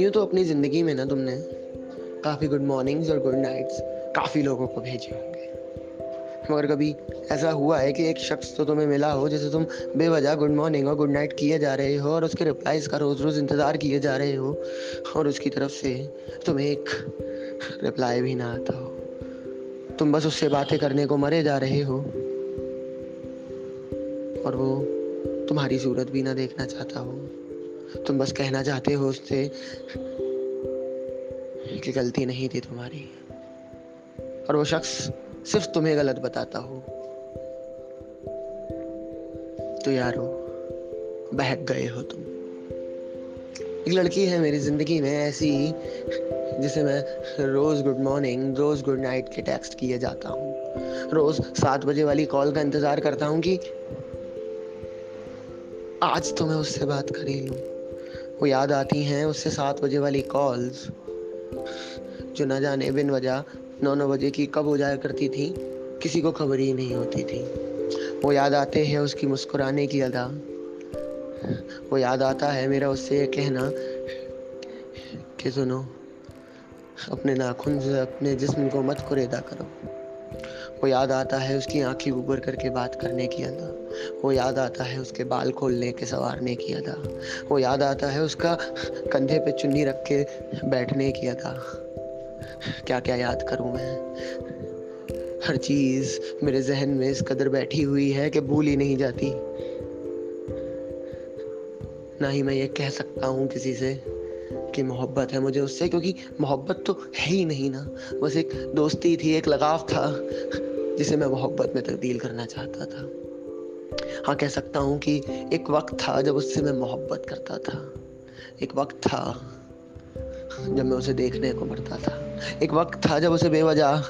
यूँ तो अपनी ज़िंदगी में ना तुमने काफ़ी गुड मॉर्निंग्स और गुड नाइट्स काफ़ी लोगों को भेजे होंगे। मगर कभी ऐसा हुआ है कि एक शख्स तो तुम्हें मिला हो जैसे तुम बेवजह गुड मॉर्निंग और गुड नाइट किए जा रहे हो और उसके रिप्लाईज का रोज़ रोज़ इंतज़ार किए जा रहे हो और उसकी तरफ़ से तुम्हें एक रिप्लाई भी ना आता हो। तुम बस उससे बातें करने को मरे जा रहे हो। और वो तुम्हारी सूरत भी ना देखना चाहता हो। तुम बस कहना चाहते हो उससे कि गलती नहीं थी तुम्हारी। और वो शख्स सिर्फ़ तुम्हें गलत बताता हो। तो यारो, बहक गए हो तुम। एक लड़की है मेरी ज़िंदगी में ऐसी जिसे मैं रोज गुड मॉर्निंग रोज गुड नाइट के टेक्स्ट किए जाता हूँ। रोज सात बजे वाली कॉल का इंतज़ार करता हूँ कि आज तो मैं उससे बात कर ही लूँ। वो याद आती हैं उससे सात बजे वाली कॉल्स जो ना जाने बिन वजह नौ नौ बजे की कब हो जाया करती थी, किसी को खबर ही नहीं होती थी। वो याद आते हैं उसकी मुस्कुराने की अदा। वो याद आता है मेरा उससे ये कहना कि सुनो अपने नाखून से अपने जिस्म को मत कुरेदा करो। वो याद आता है उसकी आँखें उबर करके बात करने की अदा। वो याद आता है उसके बाल खोलने के, संवारने की अदा। वो याद आता है उसका कंधे पे चुन्नी रख के बैठने की अदा। क्या क्या याद करूँ मैं? हर चीज़ मेरे जहन में इस कदर बैठी हुई है कि भूल ही नहीं जाती। ना ही मैं ये कह सकता हूँ किसी से। कि मोहब्बत है मुझे उससे, क्योंकि मोहब्बत तो है ही नहीं ना। बस एक दोस्ती थी, एक लगाव था, जिसे मैं मोहब्बत में तब्दील करना चाहता था। हाँ कह सकता हूँ कि एक वक्त था जब उससे मैं मोहब्बत करता था। एक वक्त था जब मैं उसे देखने को मरता था। एक वक्त था जब उसे बेवजह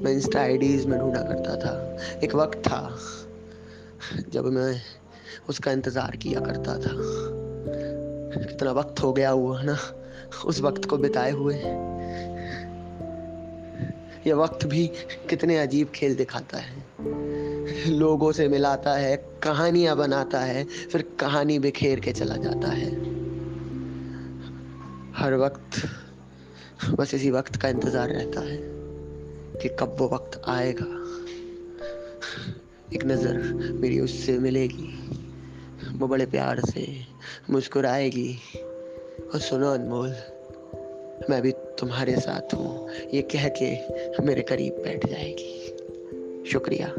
मैं इंस्टा आईडीज में ढूंढा करता था। एक वक्त था जब मैं उसका इंतज़ार किया करता था। कितना वक्त हो गया हुआ ना, उस वक्त को बिताए हुए। ये वक्त भी कितने अजीब खेल दिखाता है। लोगों से मिलाता है, कहानियाँ बनाता है, फिर कहानी बिखेर के चला जाता है। हर वक्त, बस इसी वक्त का इंतज़ार रहता है कि कब वो वक्त आएगा। एक नज़र मेरी उससे मिलेगी। वो बड़े प्यार से मुस्कुराएगी। और सुनो अनमोल, मैं भी तुम्हारे साथ हूँ। ये कह के मेरे करीब बैठ जाएगी। शुक्रिया।